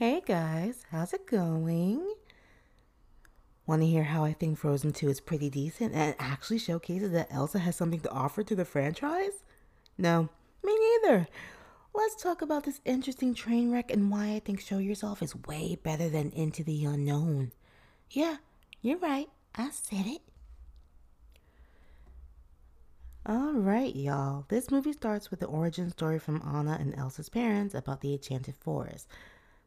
Hey guys, how's it going? Want to hear how I think Frozen 2 is pretty decent and actually showcases that Elsa has something to offer to the franchise? No, me neither. Let's talk about this interesting train wreck and why I think Show Yourself is way better than Into the Unknown. Yeah, you're right. I said it. Alright, y'all. This movie starts with the origin story from Anna and Elsa's parents about the Enchanted Forest.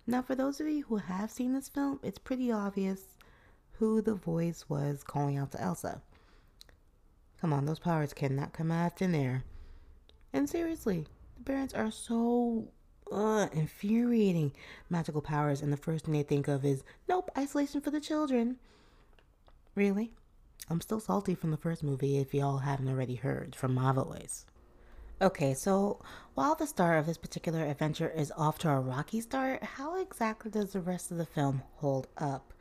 Now, for those of you who have seen this film, it's pretty obvious who the voice was calling out to Elsa. Come on, those powers cannot come out of thin air. And seriously, the parents are so uh, infuriating. Magical powers, and the first thing they think of is, nope, isolation for the children. Really? I'm still salty from the first movie if y'all haven't already heard from my voice. Okay, so while the start of this particular adventure is off to a rocky start, how exactly does the rest of the film hold up?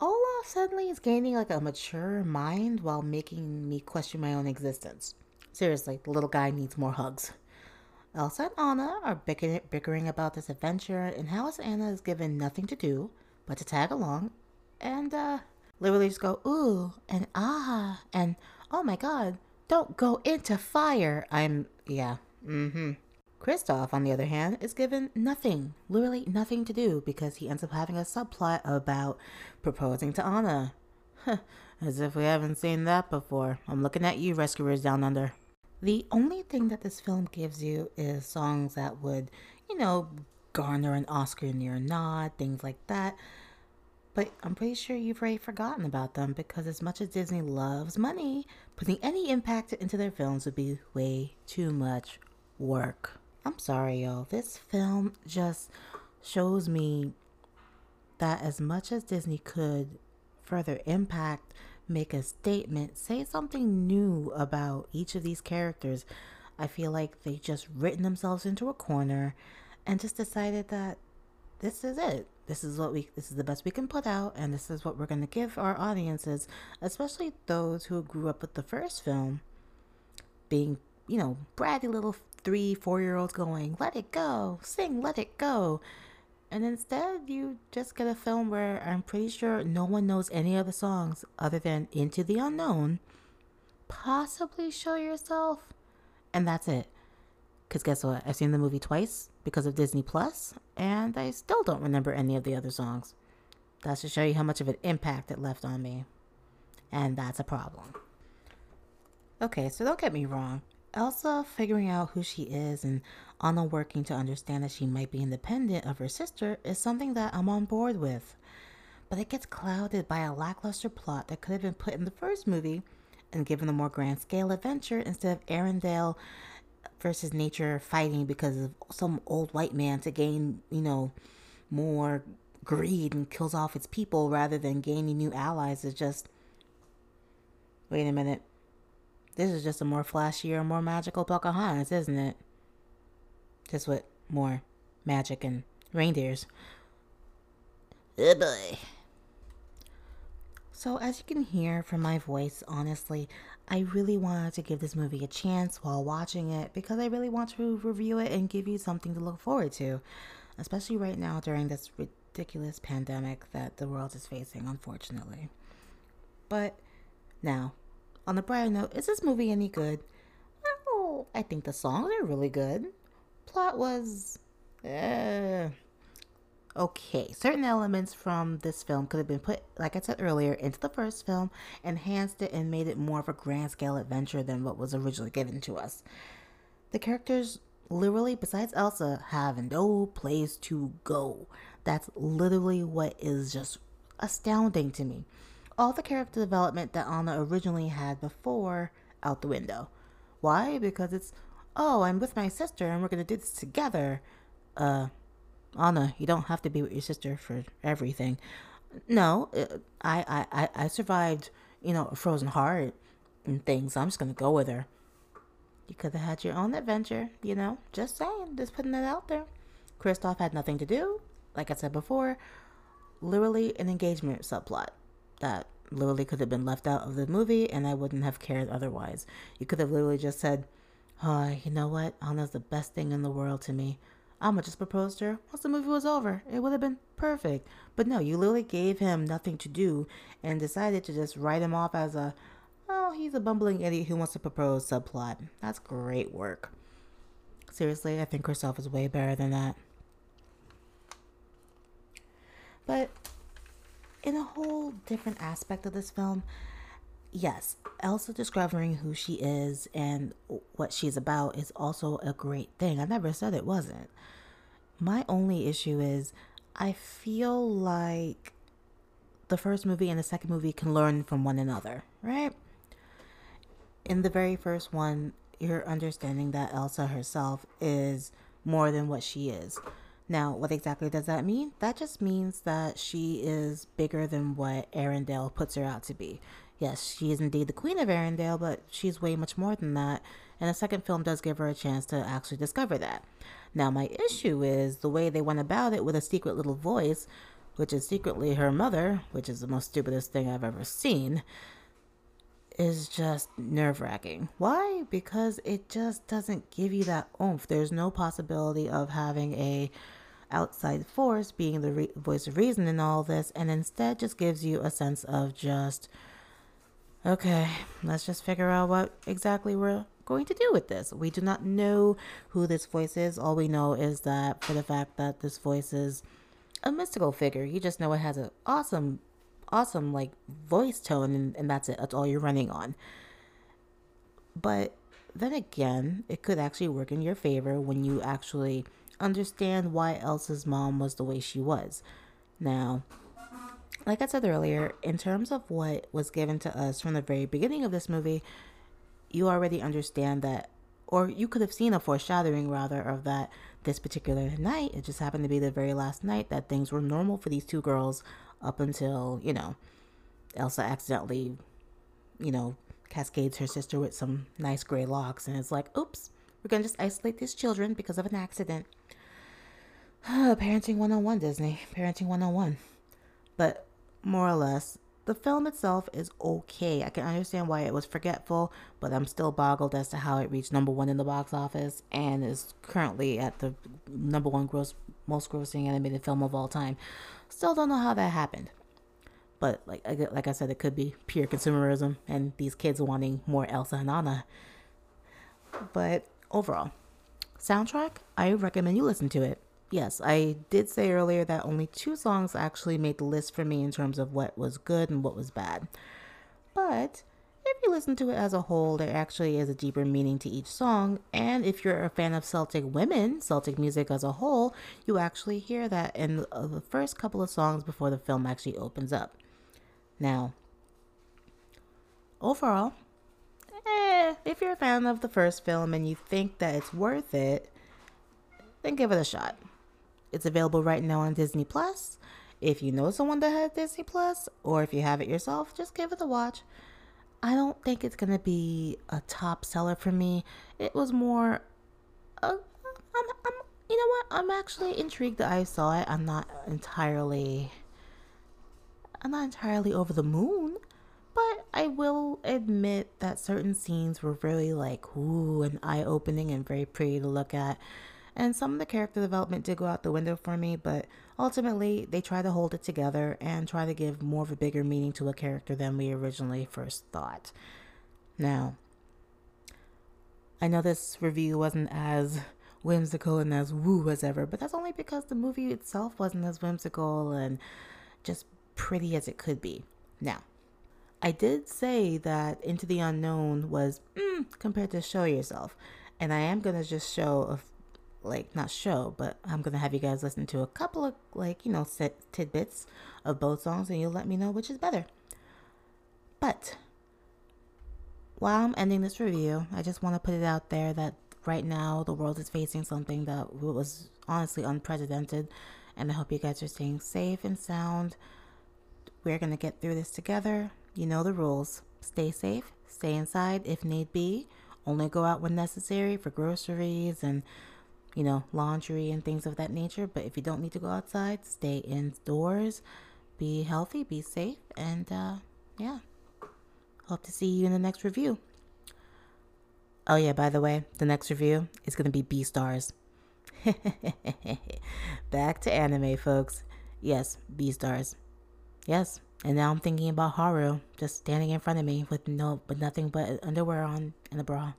Olaf suddenly is gaining like a mature mind while making me question my own existence. Seriously, the little guy needs more hugs. Elsa and Anna are bickering, bickering about this adventure, and how Anna is given nothing to do but to tag along and uh, literally just go, ooh, and ah, and oh my god, don't go into fire. I'm, yeah, mm hmm. Kristoff, on the other hand, is given nothing, literally nothing to do because he ends up having a subplot about proposing to Anna. As if we haven't seen that before. I'm looking at you, Rescuers Down Under. The only thing that this film gives you is songs that would, you know, garner an Oscar near nod, things like that. But I'm pretty sure you've already forgotten about them because, as much as Disney loves money, putting any impact into their films would be way too much work. I'm sorry, y'all. This film just shows me that as much as Disney could further impact, make a statement, say something new about each of these characters, I feel like they just written themselves into a corner and just decided that this is it this is what we this is the best we can put out and this is what we're going to give our audiences especially those who grew up with the first film being you know bratty little three four year olds going let it go sing let it go. And instead you just get a film where i'm pretty sure no one knows any of the songs other than into the unknown. Possibly show yourself and that's it because guess what? I've seen the movie twice because of Disney Plus, and I still don't remember any of the other songs. That's to show you how much of an impact it left on me. And that's a problem. Okay, so don't get me wrong. Elsa figuring out who she is and Anna working to understand that she might be independent of her sister is something that I'm on board with. But it gets clouded by a lackluster plot that could have been put in the first movie and given a more grand scale adventure instead of Arendelle versus nature fighting because of some old white man to gain, you know, more greed and kills off its people rather than gaining new allies is just wait a minute. This is just a more flashier, more magical Pocahontas, isn't it? Just with more magic and reindeers. Oh boy. So, as you can hear from my voice, honestly, I really wanted to give this movie a chance while watching it because I really want to review it and give you something to look forward to, especially right now during this ridiculous pandemic that the world is facing, unfortunately. But now, on the brighter note, is this movie any good? Well, I think the songs are really good. Plot was. Uh, okay, certain elements from this film could have been put, like I said earlier, into the first film, enhanced it, and made it more of a grand scale adventure than what was originally given to us. The characters, literally, besides Elsa, have no place to go. That's literally what is just astounding to me. All the character development that Anna originally had before, out the window. Why? Because it's, oh, I'm with my sister and we're gonna do this together. Uh, Anna, you don't have to be with your sister for everything. No, uh, I, I, I survived, you know, a frozen heart and things. I'm just gonna go with her. You could have had your own adventure, you know. Just saying, just putting it out there. Kristoff had nothing to do. Like I said before, literally an engagement subplot that literally could have been left out of the movie, and I wouldn't have cared otherwise. You could have literally just said, "Oh, you know what? Anna's the best thing in the world to me. I'ma just propose to her once the movie was over. It would have been perfect. But no, you literally gave him nothing to do and decided to just write him off as a, oh, he's a bumbling idiot who wants to propose subplot. That's great work. Seriously, I think herself is way better than that. But in a whole different aspect of this film, yes, Elsa discovering who she is and what she's about is also a great thing. I never said it wasn't. My only issue is I feel like the first movie and the second movie can learn from one another, right? In the very first one, you're understanding that Elsa herself is more than what she is. Now, what exactly does that mean? That just means that she is bigger than what Arendelle puts her out to be. Yes, she is indeed the queen of Arendelle, but she's way much more than that. And the second film does give her a chance to actually discover that. Now, my issue is the way they went about it with a secret little voice, which is secretly her mother, which is the most stupidest thing I've ever seen, is just nerve wracking. Why? Because it just doesn't give you that oomph. There's no possibility of having a outside force being the re- voice of reason in all this, and instead just gives you a sense of just, okay, let's just figure out what exactly we're going to do with this. We do not know who this voice is. All we know is that for the fact that this voice is a mystical figure, you just know it has an awesome, awesome like voice tone, and, and that's it. That's all you're running on. But then again, it could actually work in your favor when you actually understand why Elsa's mom was the way she was. Now, like I said earlier, in terms of what was given to us from the very beginning of this movie, you already understand that, or you could have seen a foreshadowing rather of that this particular night. It just happened to be the very last night that things were normal for these two girls up until, you know, Elsa accidentally, you know, cascades her sister with some nice gray locks and it's like, oops, we're going to just isolate these children because of an accident. Parenting 101, Disney. Parenting 101. But more or less, the film itself is okay. I can understand why it was forgetful, but I'm still boggled as to how it reached number one in the box office and is currently at the number one gross, most grossing animated film of all time. Still don't know how that happened. But like like I said, it could be pure consumerism and these kids wanting more Elsa and Anna. But overall, soundtrack, I recommend you listen to it. Yes, I did say earlier that only two songs actually made the list for me in terms of what was good and what was bad. But if you listen to it as a whole, there actually is a deeper meaning to each song. And if you're a fan of Celtic women, Celtic music as a whole, you actually hear that in the first couple of songs before the film actually opens up. Now, overall, eh, if you're a fan of the first film and you think that it's worth it, then give it a shot. It's available right now on Disney Plus. If you know someone that has Disney Plus, or if you have it yourself, just give it a watch. I don't think it's gonna be a top seller for me. It was more, uh, I'm, I'm, you know what? I'm actually intrigued that I saw it. I'm not entirely, I'm not entirely over the moon, but I will admit that certain scenes were really like ooh and eye opening and very pretty to look at. And some of the character development did go out the window for me, but ultimately they try to hold it together and try to give more of a bigger meaning to a character than we originally first thought. Now, I know this review wasn't as whimsical and as woo as ever, but that's only because the movie itself wasn't as whimsical and just pretty as it could be. Now, I did say that Into the Unknown was mm, compared to Show Yourself, and I am going to just show a like not show, but I'm gonna have you guys listen to a couple of like you know set tidbits of both songs, and you'll let me know which is better. But while I'm ending this review, I just want to put it out there that right now the world is facing something that was honestly unprecedented, and I hope you guys are staying safe and sound. We're gonna get through this together. You know the rules. Stay safe. Stay inside if need be. Only go out when necessary for groceries and you know, laundry and things of that nature. But if you don't need to go outside, stay indoors, be healthy, be safe, and uh, yeah. Hope to see you in the next review. Oh, yeah, by the way, the next review is going to be Beastars. Back to anime, folks. Yes, Beastars. Yes, and now I'm thinking about Haru just standing in front of me with no, but nothing but underwear on and a bra.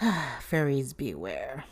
Furries beware.